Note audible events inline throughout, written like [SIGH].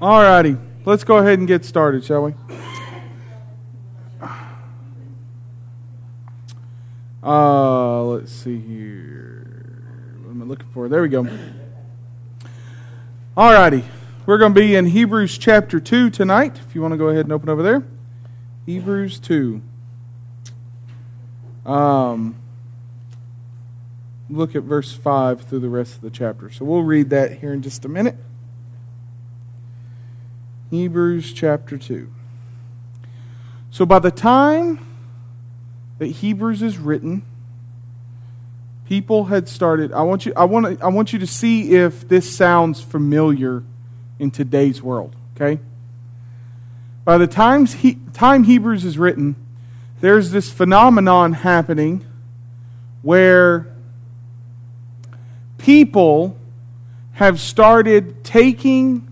All righty. Let's go ahead and get started, shall we? Uh, let's see here. What am I looking for? There we go. All righty. We're going to be in Hebrews chapter 2 tonight. If you want to go ahead and open over there. Hebrews 2. Um, look at verse 5 through the rest of the chapter. So we'll read that here in just a minute. Hebrews chapter 2. So by the time that Hebrews is written, people had started I want you I want to, I want you to see if this sounds familiar in today's world, okay? By the time, he, time Hebrews is written, there's this phenomenon happening where people have started taking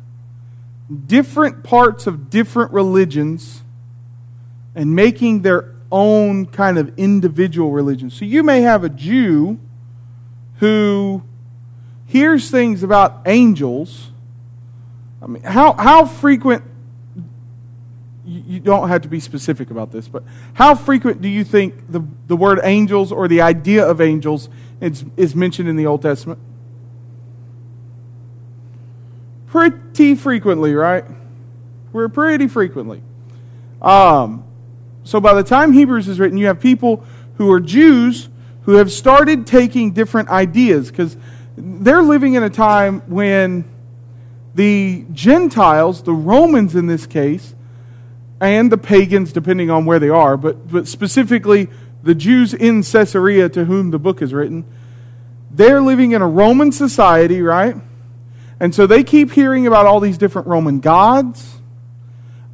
different parts of different religions and making their own kind of individual religion. So you may have a Jew who hears things about angels. I mean, how, how frequent, you, don't have to be specific about this, but how frequent do you think the, the word angels or the idea of angels is, is mentioned in the Old Testament? Pretty frequently, right? We're pretty frequently. Um, so by the time Hebrews is written, you have people who are Jews who have started taking different ideas because they're living in a time when the Gentiles, the Romans in this case, and the pagans, depending on where they are, but, but specifically the Jews in Caesarea to whom the book is written, they're living in a Roman society, right? And so they keep hearing about all these different Roman gods.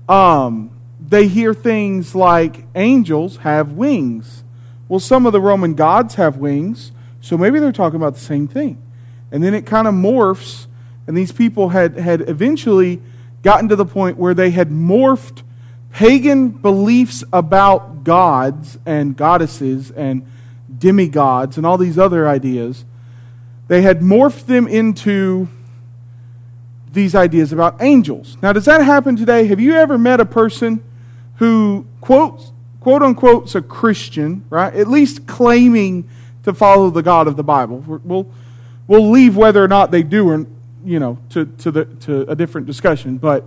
Um, they hear things like angels have wings. Well, some of the Roman gods have wings, so maybe they're talking about the same thing. And then it kind of morphs, and these people had, had eventually gotten to the point where they had morphed pagan beliefs about gods and goddesses and demigods and all these other ideas. They had morphed them into these ideas about angels. Now, does that happen today? Have you ever met a person who quotes, quote unquote, a Christian, right? At least claiming to follow the God of the Bible. We'll, we'll leave whether or not they do or, you know, to, to, the, to a different discussion. But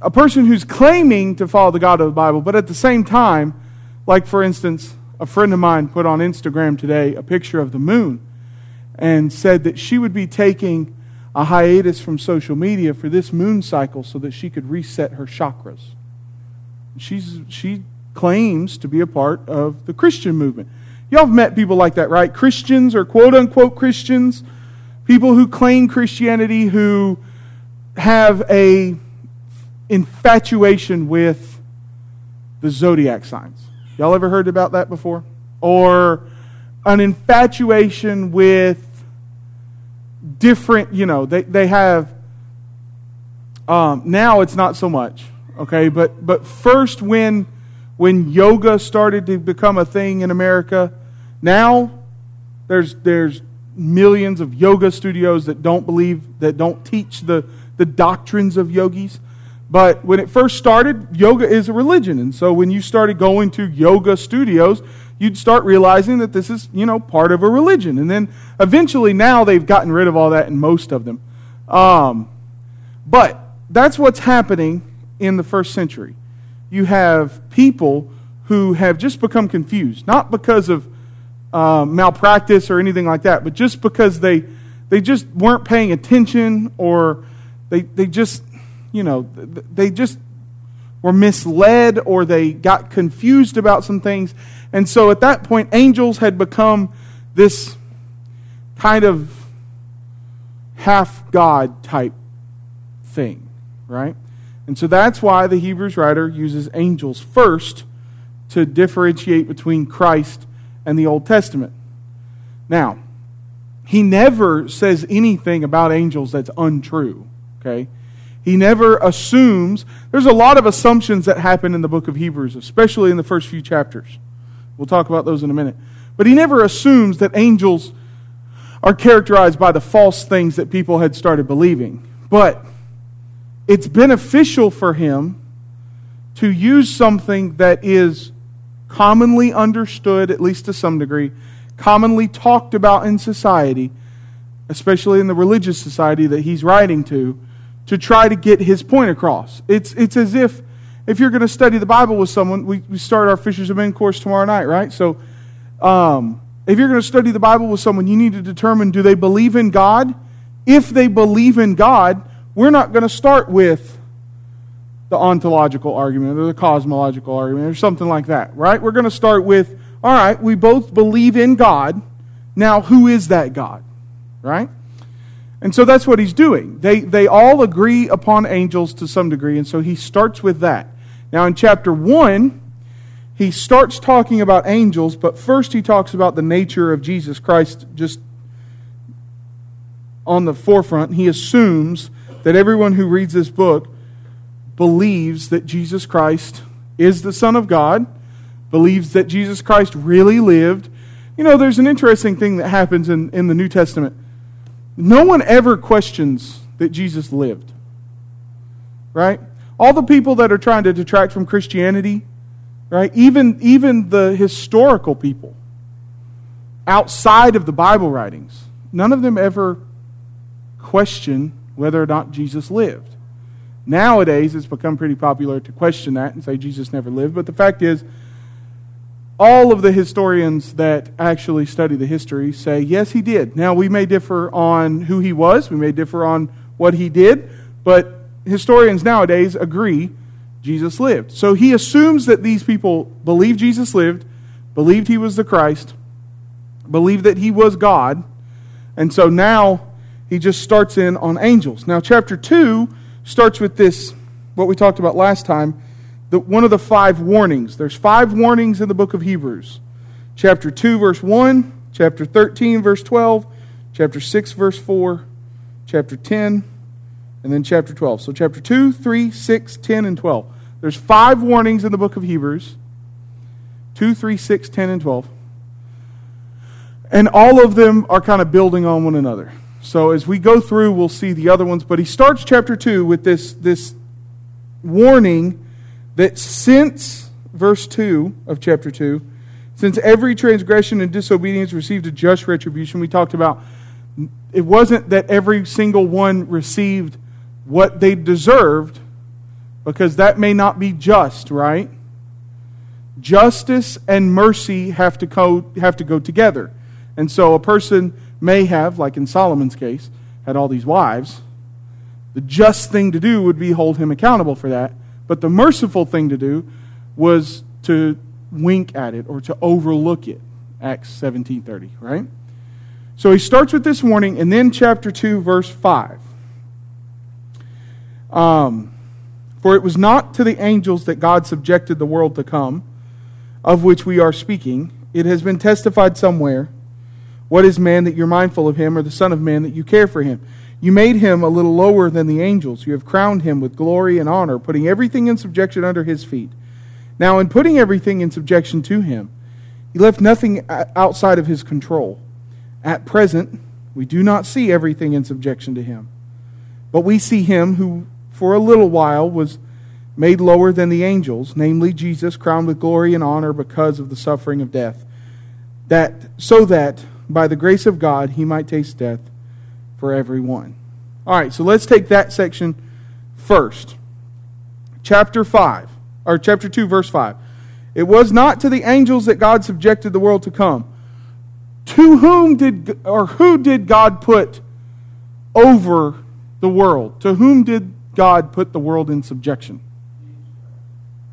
a person who's claiming to follow the God of the Bible, but at the same time, like for instance, a friend of mine put on Instagram today a picture of the moon and said that she would be taking a hiatus from social media for this moon cycle so that she could reset her chakras. She's, she claims to be a part of the Christian movement. Y'all have met people like that, right? Christians or quote unquote Christians, people who claim Christianity who have a infatuation with the zodiac signs. Y'all ever heard about that before? Or an infatuation with different, you know, they, they have, um, now it's not so much, okay? But, but first, when, when yoga started to become a thing in America, now there's, there's millions of yoga studios that don't believe, that don't teach the, the doctrines of yogis. But when it first started, yoga is a religion. And so when you started going to yoga studios, you'd start realizing that this is, you know, part of a religion. And then eventually now they've gotten rid of all that in most of them. Um, but that's what's happening in the first century. You have people who have just become confused, not because of uh, malpractice or anything like that, but just because they, they just weren't paying attention or they, they just, you know, they just were misled or they got confused about some things. And so at that point, angels had become this kind of half God type thing, right? And so that's why the Hebrews writer uses angels first to differentiate between Christ and the Old Testament. Now, he never says anything about angels that's untrue, okay? He never assumes. There's a lot of assumptions that happen in the book of Hebrews, especially in the first few chapters. We'll talk about those in a minute. But he never assumes that angels are characterized by the false things that people had started believing. But it's beneficial for him to use something that is commonly understood, at least to some degree, commonly talked about in society, especially in the religious society that he's writing to, to try to get his point across. It's, it's as if, if you're going to study the Bible with someone, we, we start our Fishers of Men course tomorrow night, right? So, um, if you're going to study the Bible with someone, you need to determine do they believe in God? If they believe in God, we're not going to start with the ontological argument or the cosmological argument or something like that, right? We're going to start with, all right, we both believe in God. Now, who is that God, right? And so that's what he's doing. They, they all agree upon angels to some degree, and so he starts with that. Now, in chapter 1, he starts talking about angels, but first he talks about the nature of Jesus Christ just on the forefront. He assumes that everyone who reads this book believes that Jesus Christ is the Son of God, believes that Jesus Christ really lived. You know, there's an interesting thing that happens in, in the New Testament. No one ever questions that Jesus lived. Right? All the people that are trying to detract from Christianity, right? Even, even the historical people outside of the Bible writings, none of them ever question whether or not Jesus lived. Nowadays, it's become pretty popular to question that and say Jesus never lived, but the fact is, all of the historians that actually study the history say, yes, he did. Now, we may differ on who he was, we may differ on what he did, but historians nowadays agree Jesus lived. So he assumes that these people believed Jesus lived, believed he was the Christ, believed that he was God, and so now he just starts in on angels. Now, chapter 2 starts with this, what we talked about last time, the, one of the five warnings. There's five warnings in the book of Hebrews. Chapter 2, verse 1, chapter 13, verse 12, chapter 6, verse 4, chapter 10, and then chapter 12. So, chapter 2, 3, 6, 10, and 12. There's five warnings in the book of Hebrews 2, 3, 6, 10, and 12. And all of them are kind of building on one another. So as we go through, we'll see the other ones. But he starts chapter 2 with this, this warning that since verse 2 of chapter 2, since every transgression and disobedience received a just retribution, we talked about it wasn't that every single one received what they deserved, because that may not be just, right? Justice and mercy have to go, have to go together. And so a person may have, like in Solomon's case, had all these wives. The just thing to do would be hold him accountable for that. But the merciful thing to do was to wink at it or to overlook it. Acts 17:30, right? So he starts with this warning, and then chapter 2, verse 5. Um, for it was not to the angels that God subjected the world to come, of which we are speaking. It has been testified somewhere. What is man that you're mindful of him, or the Son of Man that you care for him? You made him a little lower than the angels. You have crowned him with glory and honor, putting everything in subjection under his feet. Now, in putting everything in subjection to him, he left nothing outside of his control. At present, we do not see everything in subjection to him, but we see him who for a little while was made lower than the angels, namely Jesus, crowned with glory and honor because of the suffering of death, that so that by the grace of God he might taste death for everyone. All right, so let's take that section first. Chapter 5 or chapter 2 verse 5. It was not to the angels that God subjected the world to come. To whom did or who did God put over the world? To whom did God put the world in subjection?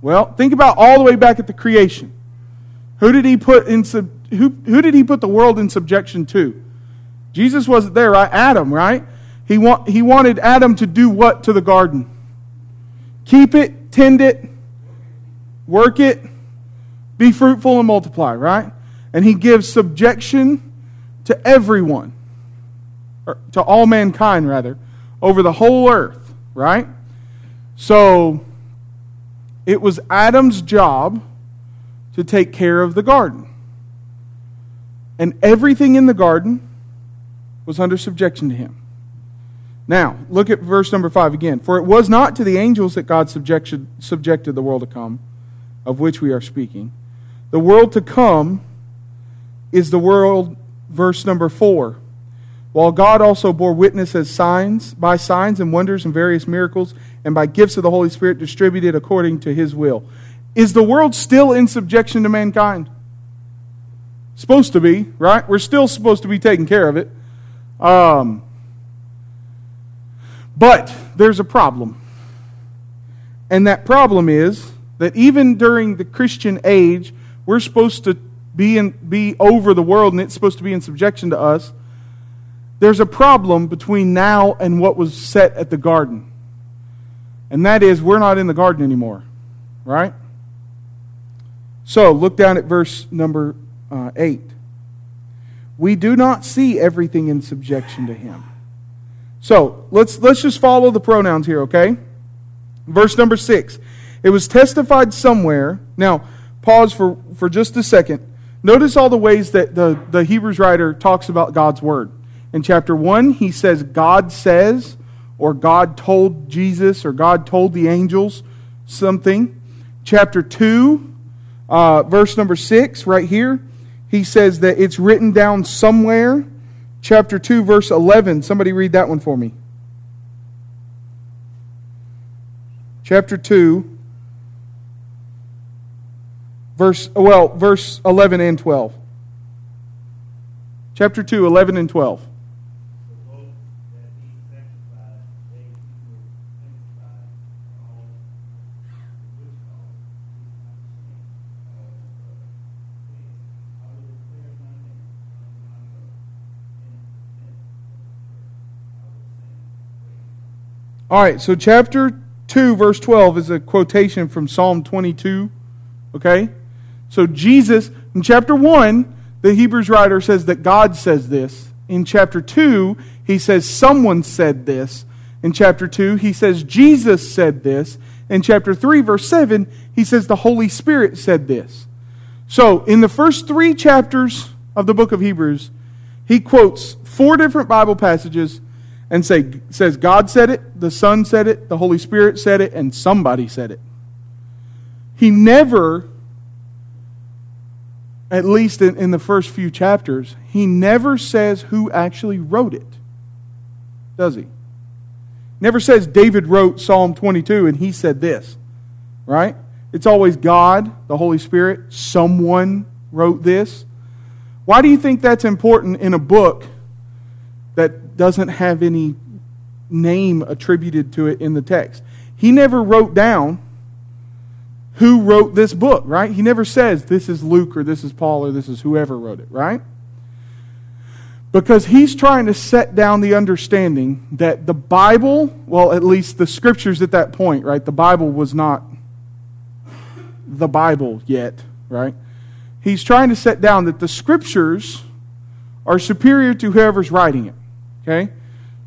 Well, think about all the way back at the creation. Who did he put in sub, who, who did he put the world in subjection to? Jesus wasn't there, right? Adam, right? He, want, he wanted Adam to do what to the garden? Keep it, tend it, work it, be fruitful and multiply, right? And he gives subjection to everyone, to all mankind, rather, over the whole earth right? So it was Adam's job to take care of the garden. And everything in the garden was under subjection to him. Now, look at verse number 5 again. For it was not to the angels that God subjected, subjected the world to come, of which we are speaking. The world to come is the world, verse number 4. While God also bore witness as signs, by signs and wonders and various miracles, and by gifts of the Holy Spirit distributed according to his will. Is the world still in subjection to mankind? Supposed to be, right? We're still supposed to be taking care of it. Um, but there's a problem. And that problem is that even during the Christian age, we're supposed to be, in, be over the world and it's supposed to be in subjection to us. There's a problem between now and what was set at the garden. And that is, we're not in the garden anymore, right? So, look down at verse number uh, 8. We do not see everything in subjection to him. So, let's, let's just follow the pronouns here, okay? Verse number 6. It was testified somewhere. Now, pause for, for just a second. Notice all the ways that the, the Hebrews writer talks about God's word. In chapter 1, he says, God says or God told Jesus or God told the angels something. Chapter 2, uh, verse number 6, right here, he says that it's written down somewhere. Chapter 2, verse 11. Somebody read that one for me. Chapter 2, verse, well, verse 11 and 12. Chapter 2, 11 and 12. All right, so chapter 2, verse 12 is a quotation from Psalm 22. Okay? So Jesus, in chapter 1, the Hebrews writer says that God says this. In chapter 2, he says someone said this. In chapter 2, he says Jesus said this. In chapter 3, verse 7, he says the Holy Spirit said this. So, in the first three chapters of the book of Hebrews, he quotes four different Bible passages and say, says God said it, the Son said it, the Holy Spirit said it, and somebody said it. He never, at least in, in the first few chapters, he never says who actually wrote it. Does he? Never says David wrote Psalm 22 and he said this, right? It's always God, the Holy Spirit, someone wrote this. Why do you think that's important in a book that doesn't have any name attributed to it in the text. He never wrote down who wrote this book, right? He never says this is Luke or this is Paul or this is whoever wrote it, right? Because he's trying to set down the understanding that the Bible, well, at least the scriptures at that point, right? The Bible was not the Bible yet, right? He's trying to set down that the scriptures are superior to whoever's writing it. Okay?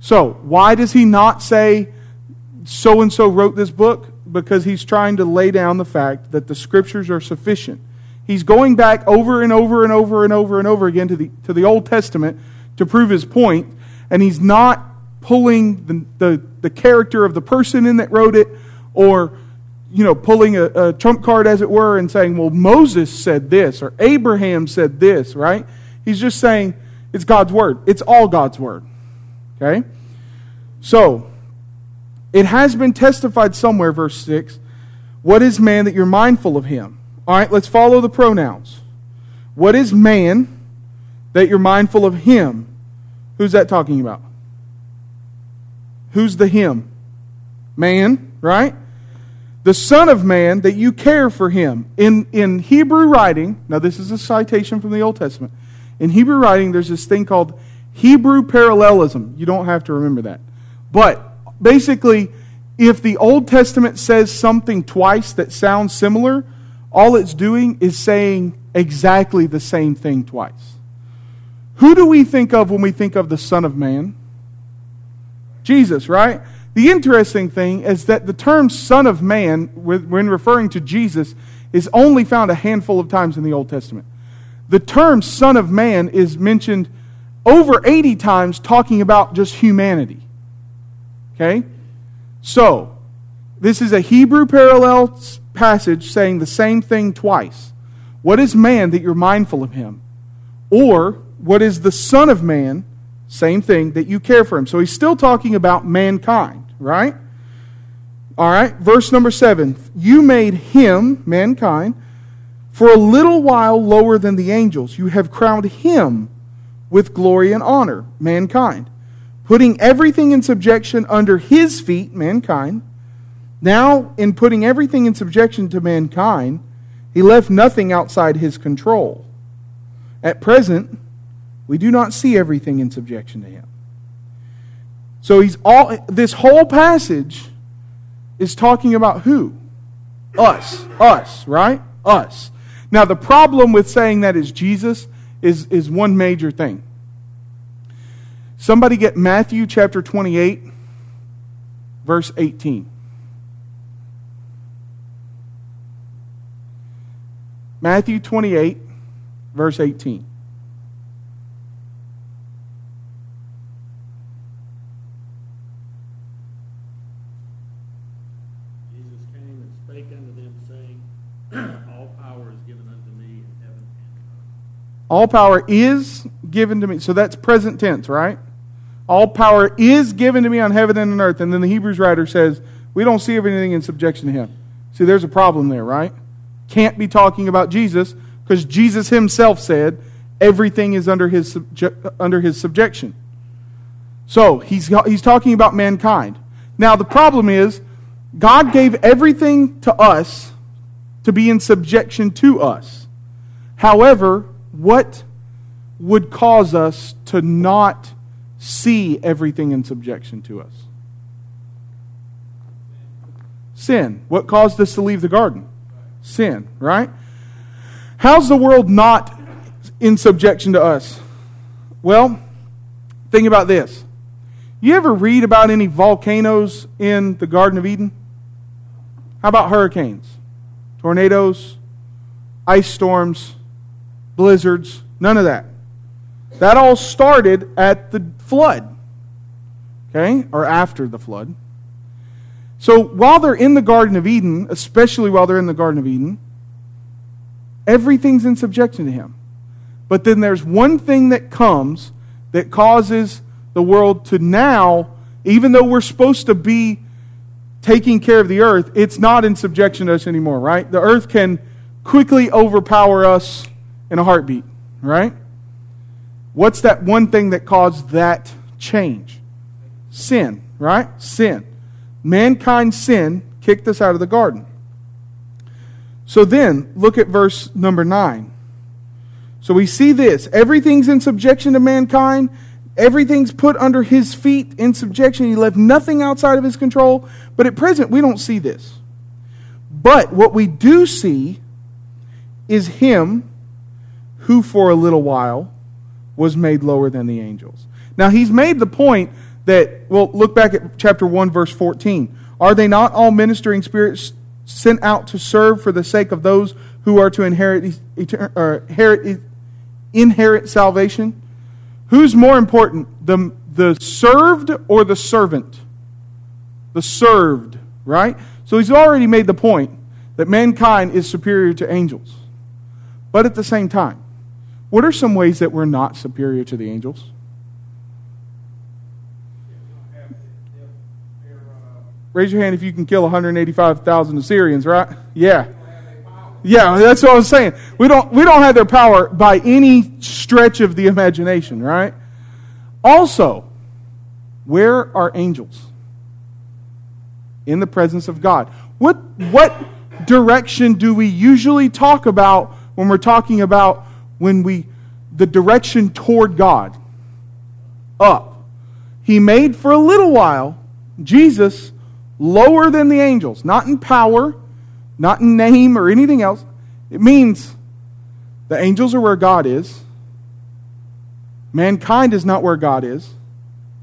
So, why does he not say so and so wrote this book? Because he's trying to lay down the fact that the scriptures are sufficient. He's going back over and over and over and over and over again to the, to the Old Testament to prove his point, and he's not pulling the, the, the character of the person in that wrote it or you know, pulling a, a, trump card, as it were, and saying, well, Moses said this, or Abraham said this, right? He's just saying it's God's word. It's all God's word. Okay? So, it has been testified somewhere, verse 6. What is man that you're mindful of him? All right, let's follow the pronouns. What is man that you're mindful of him? Who's that talking about? Who's the him? Man, right? The Son of Man that you care for him. In, in Hebrew writing, now this is a citation from the Old Testament. In Hebrew writing, there's this thing called Hebrew parallelism. You don't have to remember that. But basically, if the Old Testament says something twice that sounds similar, all it's doing is saying exactly the same thing twice. Who do we think of when we think of the Son of Man? Jesus, right? The interesting thing is that the term Son of Man, when referring to Jesus, is only found a handful of times in the Old Testament. The term Son of Man is mentioned over 80 times talking about just humanity. Okay? So, this is a Hebrew parallel passage saying the same thing twice. What is man that you're mindful of him? Or, what is the Son of Man? Same thing, that you care for him. So he's still talking about mankind, right? All right, verse number seven. You made him, mankind, for a little while lower than the angels. You have crowned him with glory and honor, mankind, putting everything in subjection under his feet, mankind. Now, in putting everything in subjection to mankind, he left nothing outside his control. At present, we do not see everything in subjection to him. So he's all this whole passage is talking about who? Us. Us, right? Us. Now, the problem with saying that is Jesus is, is one major thing. Somebody get Matthew chapter 28, verse 18. Matthew 28, verse 18. Jesus came and spake unto them, saying, [CLEARS THROAT] "All power is given unto me in heaven and earth." All power is given to me. So that's present tense, right? All power is given to me on heaven and on earth. And then the Hebrews writer says, we don't see everything in subjection to him. See, there's a problem there, right? Can't be talking about Jesus because Jesus himself said everything is under his, subje- under his subjection. So he's, he's talking about mankind. Now, the problem is, God gave everything to us to be in subjection to us. However, what would cause us to not see everything in subjection to us? Sin. What caused us to leave the garden? Sin, right? How's the world not in subjection to us? Well, think about this. You ever read about any volcanoes in the Garden of Eden? How about hurricanes, tornadoes, ice storms, blizzards, none of that. That all started at the flood, okay, or after the flood. So while they're in the Garden of Eden, especially while they're in the Garden of Eden, everything's in subjection to Him. But then there's one thing that comes that causes the world to now, even though we're supposed to be taking care of the earth, it's not in subjection to us anymore, right? The earth can quickly overpower us in a heartbeat, right? What's that one thing that caused that change? Sin, right? Sin. Mankind's sin kicked us out of the garden. So then, look at verse number 9. So we see this everything's in subjection to mankind, everything's put under his feet in subjection. He left nothing outside of his control. But at present, we don't see this. But what we do see is him who for a little while was made lower than the angels. Now, he's made the point that, well, look back at chapter 1, verse 14. Are they not all ministering spirits sent out to serve for the sake of those who are to inherit, inherit, inherit salvation? Who's more important, the, the served or the servant? The served, right? So he's already made the point that mankind is superior to angels. But at the same time, what are some ways that we're not superior to the angels? Raise your hand if you can kill 185,000 Assyrians, right? Yeah. Yeah, that's what I was saying. We don't, we don't have their power by any stretch of the imagination, right? Also, where are angels? In the presence of God. What, what direction do we usually talk about when we're talking about when we, the direction toward God, up. He made for a little while Jesus lower than the angels, not in power, not in name or anything else. It means the angels are where God is. Mankind is not where God is.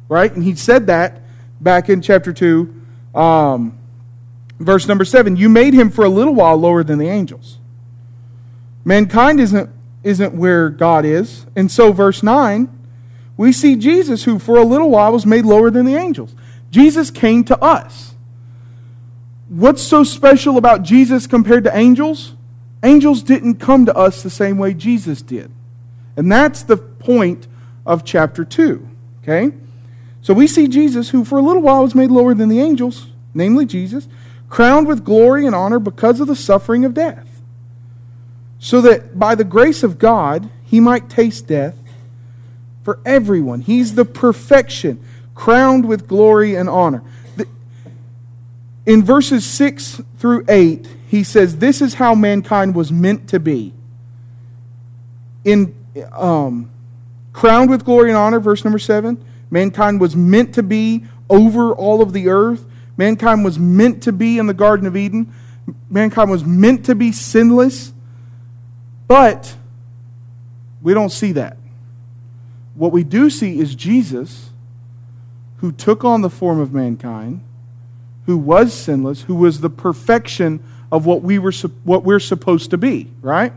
Right? And he said that back in chapter 2, um, verse number 7. You made him for a little while lower than the angels. Mankind isn't isn't where God is. And so, verse 9, we see Jesus, who for a little while was made lower than the angels. Jesus came to us. What's so special about Jesus compared to angels? Angels didn't come to us the same way Jesus did. And that's the point of chapter 2. Okay? So we see Jesus, who for a little while was made lower than the angels, namely Jesus, crowned with glory and honor because of the suffering of death, so that by the grace of God he might taste death for everyone. He's the perfection, crowned with glory and honor. In verses 6 through 8, he says, This is how mankind was meant to be. In um, crowned with glory and honor, verse number 7, mankind was meant to be over all of the earth. Mankind was meant to be in the Garden of Eden. Mankind was meant to be sinless. But we don't see that. What we do see is Jesus, who took on the form of mankind, who was sinless, who was the perfection of what we were what we're supposed to be, right?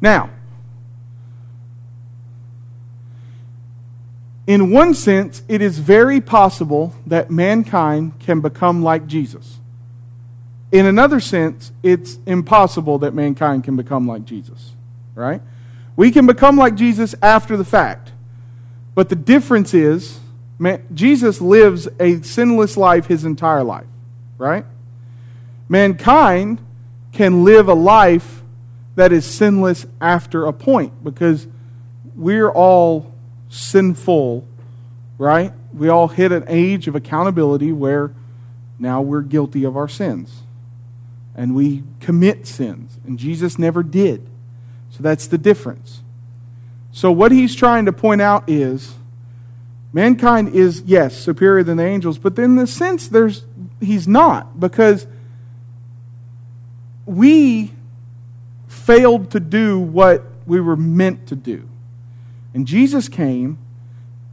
Now, in one sense, it is very possible that mankind can become like Jesus. In another sense, it's impossible that mankind can become like Jesus, right? We can become like Jesus after the fact. But the difference is, man, Jesus lives a sinless life his entire life, right? Mankind can live a life that is sinless after a point because we're all sinful, right? We all hit an age of accountability where now we're guilty of our sins. And we commit sins. And Jesus never did. So that's the difference. So, what he's trying to point out is mankind is, yes, superior than the angels, but in the sense, there's, he's not, because we failed to do what we were meant to do. And Jesus came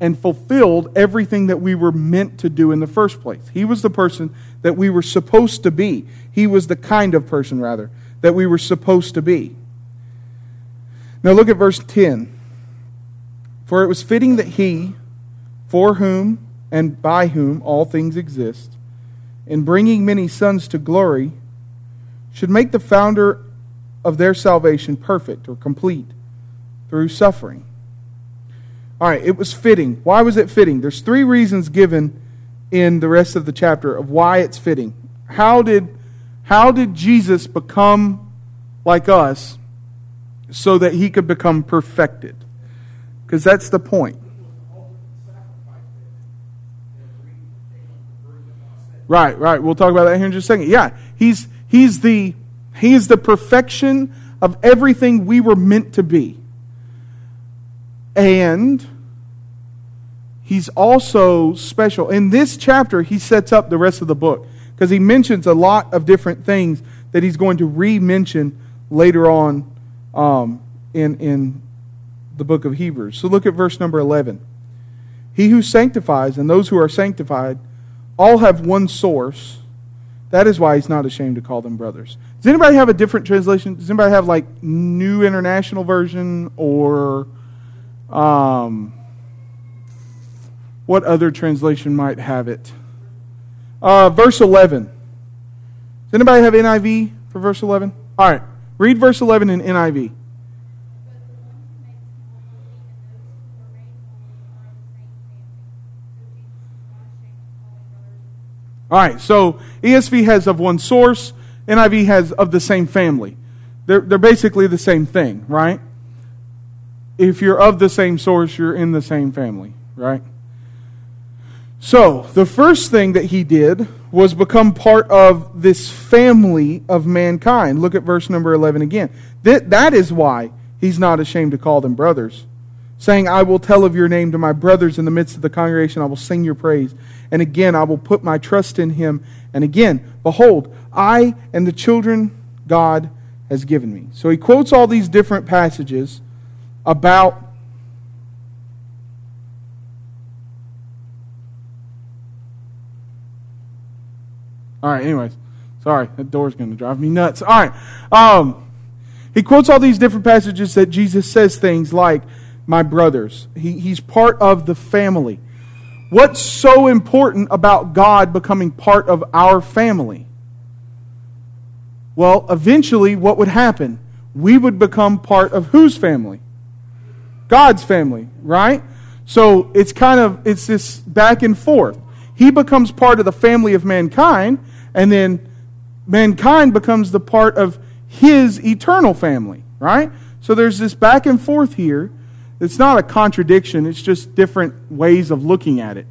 and fulfilled everything that we were meant to do in the first place. He was the person that we were supposed to be. He was the kind of person, rather, that we were supposed to be. Now look at verse 10. For it was fitting that he, for whom and by whom all things exist, in bringing many sons to glory, should make the founder of their salvation perfect or complete through suffering. All right, it was fitting. Why was it fitting? There's three reasons given in the rest of the chapter of why it's fitting. How did how did Jesus become like us so that he could become perfected. Because that's the point. Right, right. We'll talk about that here in just a second. Yeah, he's he's the he is the perfection of everything we were meant to be. And he's also special. In this chapter, he sets up the rest of the book because he mentions a lot of different things that he's going to re mention later on um, in, in the book of Hebrews. So look at verse number 11. He who sanctifies and those who are sanctified all have one source. That is why he's not ashamed to call them brothers. Does anybody have a different translation? Does anybody have like New International Version or um, what other translation might have it? Uh, verse 11. Does anybody have NIV for verse 11? All right. Read verse 11 in NIV. All right, so ESV has of one source, NIV has of the same family. They're, they're basically the same thing, right? If you're of the same source, you're in the same family, right? So, the first thing that he did was become part of this family of mankind. Look at verse number 11 again. That, that is why he's not ashamed to call them brothers, saying, I will tell of your name to my brothers in the midst of the congregation. I will sing your praise. And again, I will put my trust in him. And again, behold, I and the children God has given me. So he quotes all these different passages about All right, anyways. Sorry, that door's going to drive me nuts. All right. Um, he quotes all these different passages that Jesus says things like, my brothers. He, he's part of the family. What's so important about God becoming part of our family? Well, eventually, what would happen? We would become part of whose family? God's family, right? So it's kind of it's this back and forth. He becomes part of the family of mankind, and then mankind becomes the part of his eternal family, right? So there's this back and forth here. It's not a contradiction, it's just different ways of looking at it.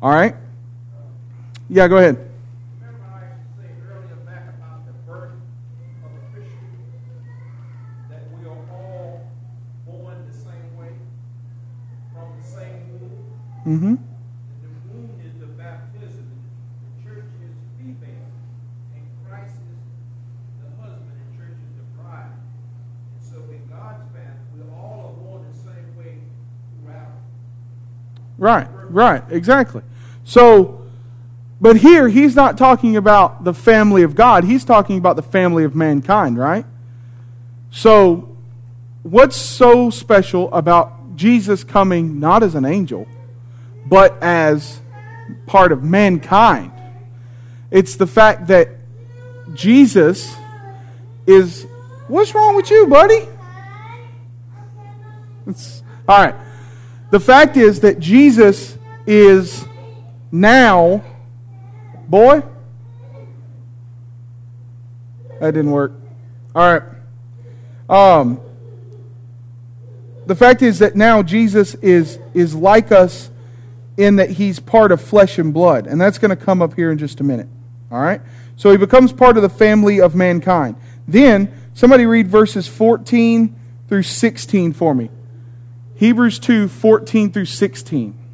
All right? Yeah, go ahead. Remember I used earlier back about the birth of a fishing? That we are all born the same way? From the same wood? Mm-hmm. The womb is the baptism. The church is female. And Christ is the husband, and church is the bride. And so in God's family, we all are born the same way throughout. Right, right, exactly. So, but here he's not talking about the family of God, he's talking about the family of mankind, right? So, what's so special about Jesus coming not as an angel, but as part of mankind. It's the fact that Jesus is. What's wrong with you, buddy? It's, all right. The fact is that Jesus is now. Boy? That didn't work. All right. Um, the fact is that now Jesus is, is like us in that he's part of flesh and blood. And that's going to come up here in just a minute. All right? So he becomes part of the family of mankind. Then, somebody read verses 14 through 16 for me. Hebrews 2 14 through 16.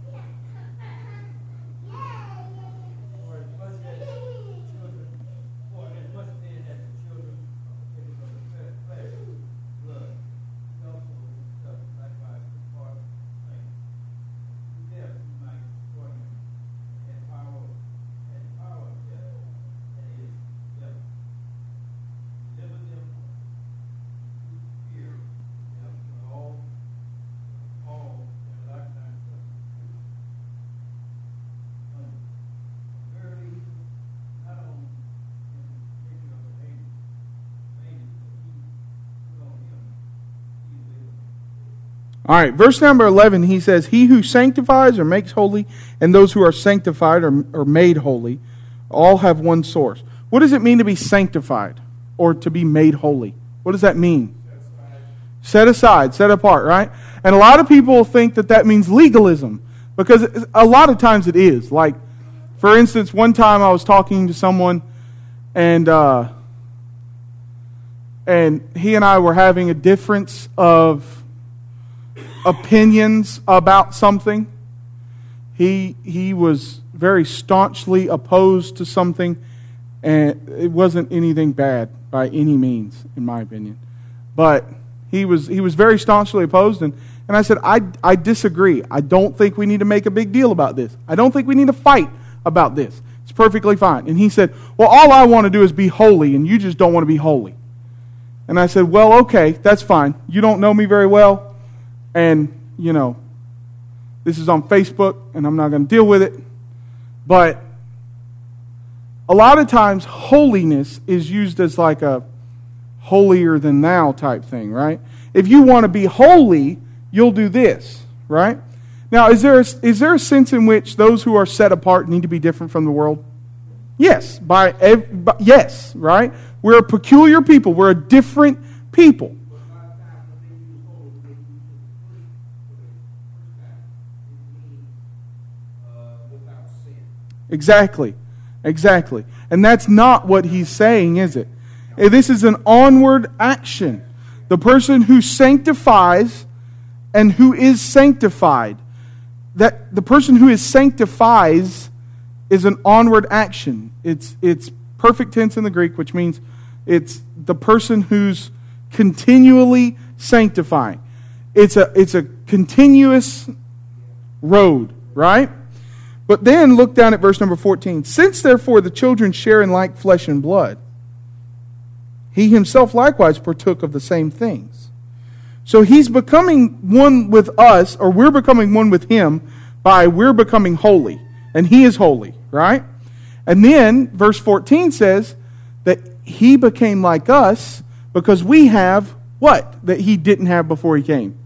All right, verse number 11, he says, He who sanctifies or makes holy, and those who are sanctified or, or made holy, all have one source. What does it mean to be sanctified or to be made holy? What does that mean? Set aside, set apart, right? And a lot of people think that that means legalism because a lot of times it is. Like, for instance, one time I was talking to someone and uh, and he and I were having a difference of opinions about something. He, he was very staunchly opposed to something, and it wasn't anything bad by any means, in my opinion. But he was, he was very staunchly opposed, and, and I said, I, I disagree. I don't think we need to make a big deal about this. I don't think we need to fight about this. It's perfectly fine. And he said, Well, all I want to do is be holy, and you just don't want to be holy. And I said, Well, okay, that's fine. You don't know me very well. And, you know, this is on Facebook, and I'm not going to deal with it. But a lot of times, holiness is used as like a holier than thou type thing, right? If you want to be holy, you'll do this, right? Now, is there, a, is there a sense in which those who are set apart need to be different from the world? Yes, by, by yes, right? We're a peculiar people. We're a different people. Exactly. Exactly. And that's not what he's saying, is it? Eh, this is an onward action. The person who sanctifies and who is sanctified. That the person who is sanctifies is an onward action. It's it's perfect tense in the Greek, which means it's the person who's continually sanctifying. It's a it's a continuous road, right? But then look down at verse number 14. Since therefore the children share in like flesh and blood, he himself likewise partook of the same things. So he's becoming one with us, or we're becoming one with him, by we're becoming holy, and he is holy, right? And then verse 14 says that he became like us because we have what? That he didn't have before he came?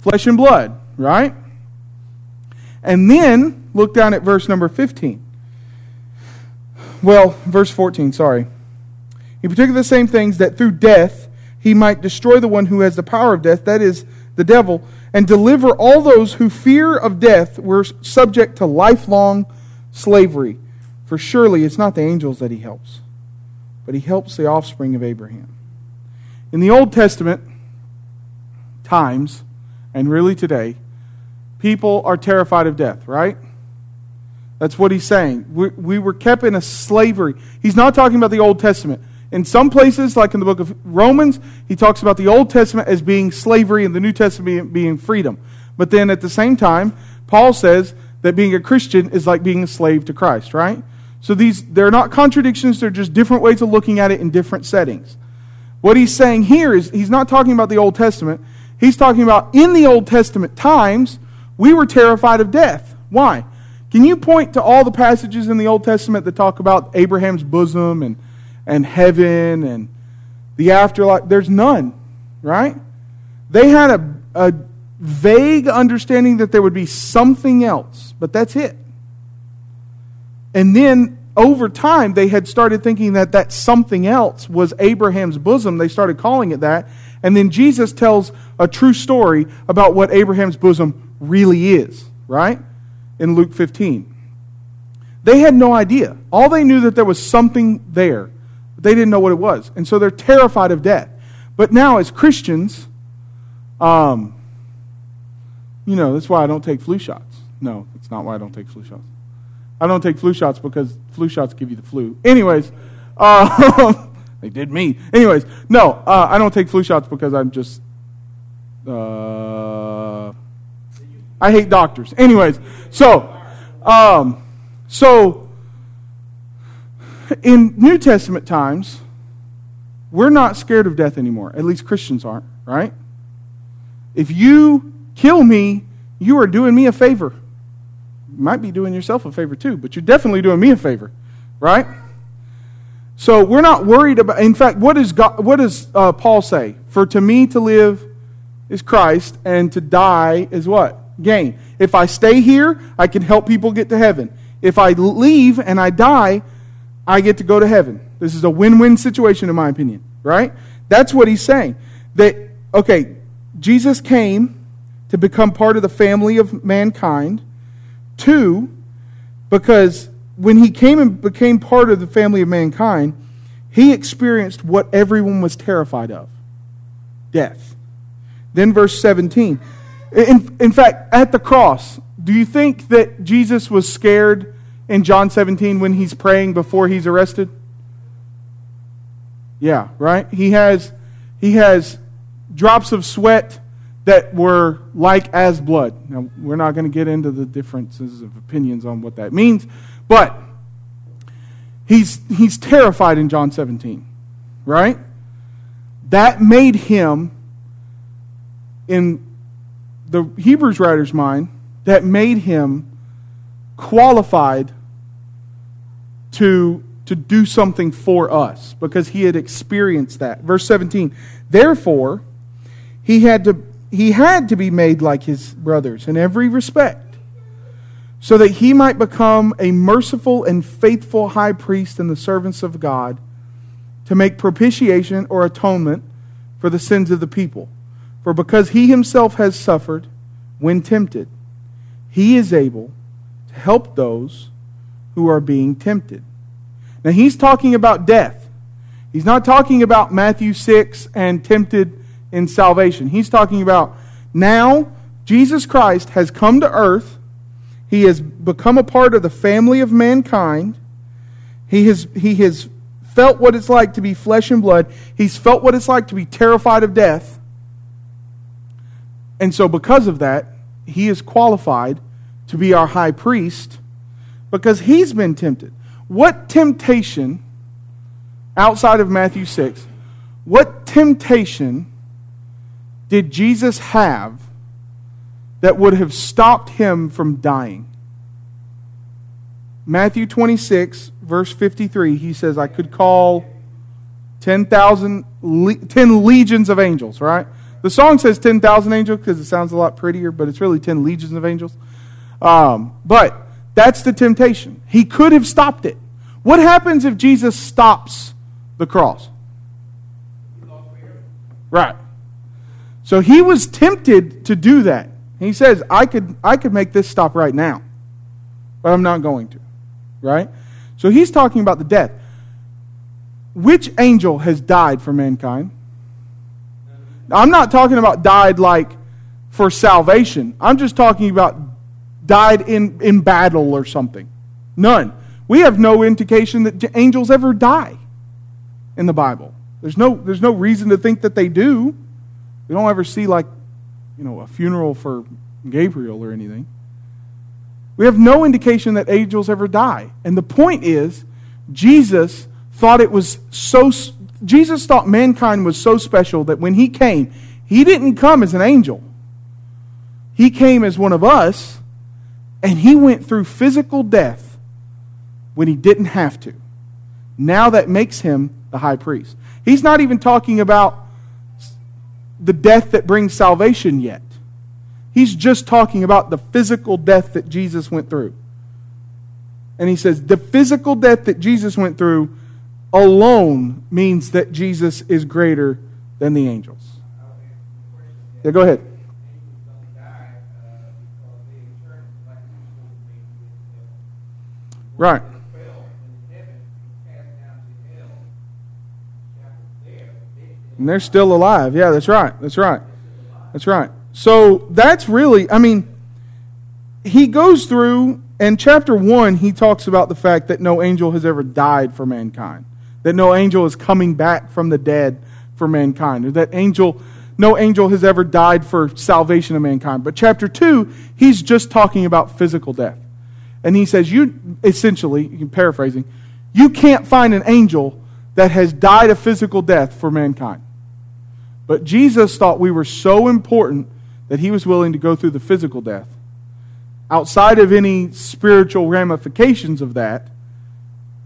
Flesh and blood, right? And then look down at verse number 15. Well, verse 14, sorry. He partook of the same things that through death he might destroy the one who has the power of death, that is, the devil, and deliver all those who fear of death were subject to lifelong slavery. For surely it's not the angels that he helps, but he helps the offspring of Abraham. In the Old Testament times, and really today, people are terrified of death, right? That's what he's saying. We, we were kept in a slavery. He's not talking about the Old Testament. In some places, like in the book of Romans, he talks about the Old Testament as being slavery and the New Testament being freedom. But then at the same time, Paul says that being a Christian is like being a slave to Christ, right? So these they're not contradictions, they're just different ways of looking at it in different settings. What he's saying here is he's not talking about the Old Testament. He's talking about in the Old Testament times, we were terrified of death. Why? Can you point to all the passages in the Old Testament that talk about Abraham's bosom and, and heaven and the afterlife? There's none, right? They had a, a vague understanding that there would be something else, but that's it. And then over time, they had started thinking that that something else was Abraham's bosom. They started calling it that. And then Jesus tells a true story about what Abraham's bosom really is, right? In Luke 15. They had no idea. All they knew that there was something there. They didn't know what it was. And so they're terrified of death. But now, as Christians, um, you know, that's why I don't take flu shots. No, it's not why I don't take flu shots. I don't take flu shots because flu shots give you the flu. Anyways, uh, [LAUGHS] they did me. Anyways, no, uh, I don't take flu shots because I'm just. Uh, I hate doctors. Anyways, so, um, so in New Testament times, we're not scared of death anymore. At least Christians aren't, right? If you kill me, you are doing me a favor might be doing yourself a favor too, but you're definitely doing me a favor, right? So we're not worried about. In fact, what does God, what does uh, Paul say? For to me to live is Christ, and to die is what gain. If I stay here, I can help people get to heaven. If I leave and I die, I get to go to heaven. This is a win-win situation, in my opinion. Right? That's what he's saying. That okay, Jesus came to become part of the family of mankind Two, because when he came and became part of the family of mankind, he experienced what everyone was terrified of death. Then, verse 17. In, in fact, at the cross, do you think that Jesus was scared in John 17 when he's praying before he's arrested? Yeah, right? He has, he has drops of sweat that were like as blood. Now, we're not going to get into the differences of opinions on what that means, but he's, he's terrified in John 17, right? That made him, in the Hebrews writer's mind, that made him qualified to, to do something for us because he had experienced that. Verse 17, therefore, he had to he had to be made like his brothers in every respect, so that he might become a merciful and faithful high priest in the servants of God to make propitiation or atonement for the sins of the people. For because he himself has suffered when tempted, he is able to help those who are being tempted. Now he's talking about death. He's not talking about Matthew 6 and tempted in salvation. He's talking about now Jesus Christ has come to earth. He has become a part of the family of mankind. He has, he has felt what it's like to be flesh and blood. He's felt what it's like to be terrified of death. And so, because of that, he is qualified to be our high priest because he's been tempted. What temptation, outside of Matthew 6, what temptation did Jesus have that would have stopped him from dying. Matthew 26, verse 53, he says, I could call 10,000, 10 legions of angels, right? The song says 10,000 angels because it sounds a lot prettier, but it's really 10 legions of angels. Um, but that's the temptation. He could have stopped it. What happens if Jesus stops the cross? Right. So he was tempted to do that. He says, I could, I could make this stop right now, but I'm not going to. Right? So he's talking about the death. Which angel has died for mankind? I'm not talking about died like for salvation. I'm just talking about died in, in battle or something. None. We have no indication that angels ever die in the Bible. There's no, there's no reason to think that they do. We don't ever see, like, you know, a funeral for Gabriel or anything. We have no indication that angels ever die. And the point is, Jesus thought it was so, Jesus thought mankind was so special that when he came, he didn't come as an angel. He came as one of us, and he went through physical death when he didn't have to. Now that makes him the high priest. He's not even talking about the death that brings salvation yet. He's just talking about the physical death that Jesus went through. And he says the physical death that Jesus went through alone means that Jesus is greater than the angels. Yeah, go ahead. Right. And they're still alive. Yeah, that's right. That's right. That's right. So that's really, I mean, he goes through, and chapter 1, he talks about the fact that no angel has ever died for mankind, that no angel is coming back from the dead for mankind, or that angel, no angel has ever died for salvation of mankind. But chapter 2, he's just talking about physical death. And he says, you, essentially, paraphrasing, you can't find an angel that has died a physical death for mankind. But Jesus thought we were so important that he was willing to go through the physical death. Outside of any spiritual ramifications of that,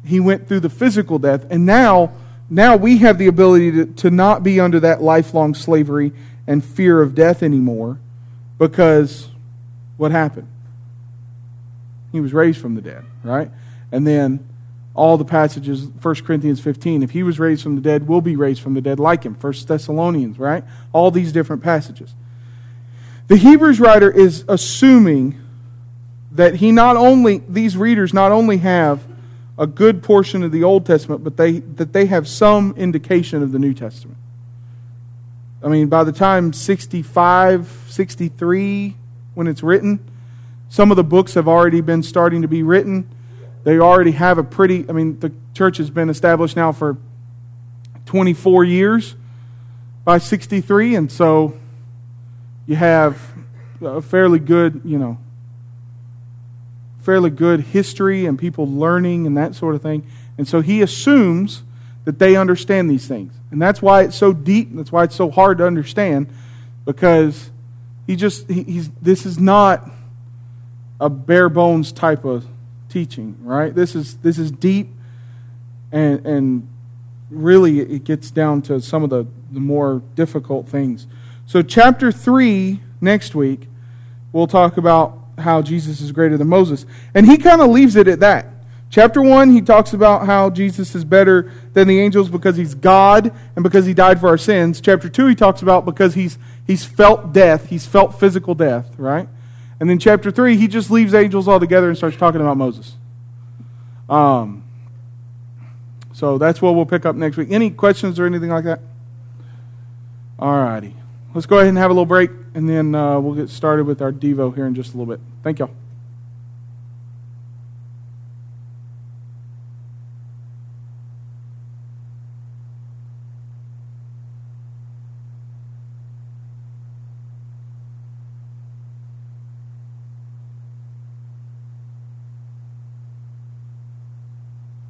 he went through the physical death. And now, now we have the ability to, to not be under that lifelong slavery and fear of death anymore because what happened? He was raised from the dead, right? And then all the passages, 1 Corinthians 15. If he was raised from the dead, we'll be raised from the dead like him. 1 Thessalonians, right? All these different passages. The Hebrews writer is assuming that he not only, these readers not only have a good portion of the Old Testament, but they, that they have some indication of the New Testament. I mean, by the time 65, 63, when it's written, some of the books have already been starting to be written they already have a pretty, I mean, the church has been established now for 24 years by 63, and so you have a fairly good, you know, fairly good history and people learning and that sort of thing. And so he assumes that they understand these things. And that's why it's so deep, and that's why it's so hard to understand, because he just, he, he's, this is not a bare bones type of teaching, right? This is, this is deep, and, and really it gets down to some of the, the more difficult things. So, chapter 3, next week, we'll talk about how Jesus is greater than Moses. And he kind of leaves it at that. Chapter 1, he talks about how Jesus is better than the angels because he's God and because he died for our sins. Chapter 2, he talks about because he's, he's felt death, he's felt physical death, right? And then chapter 3, he just leaves angels altogether and starts talking about Moses. Um, so that's what we'll pick up next week. Any questions or anything like that? All righty. Let's go ahead and have a little break, and then uh, we'll get started with our Devo here in just a little bit. Thank y'all.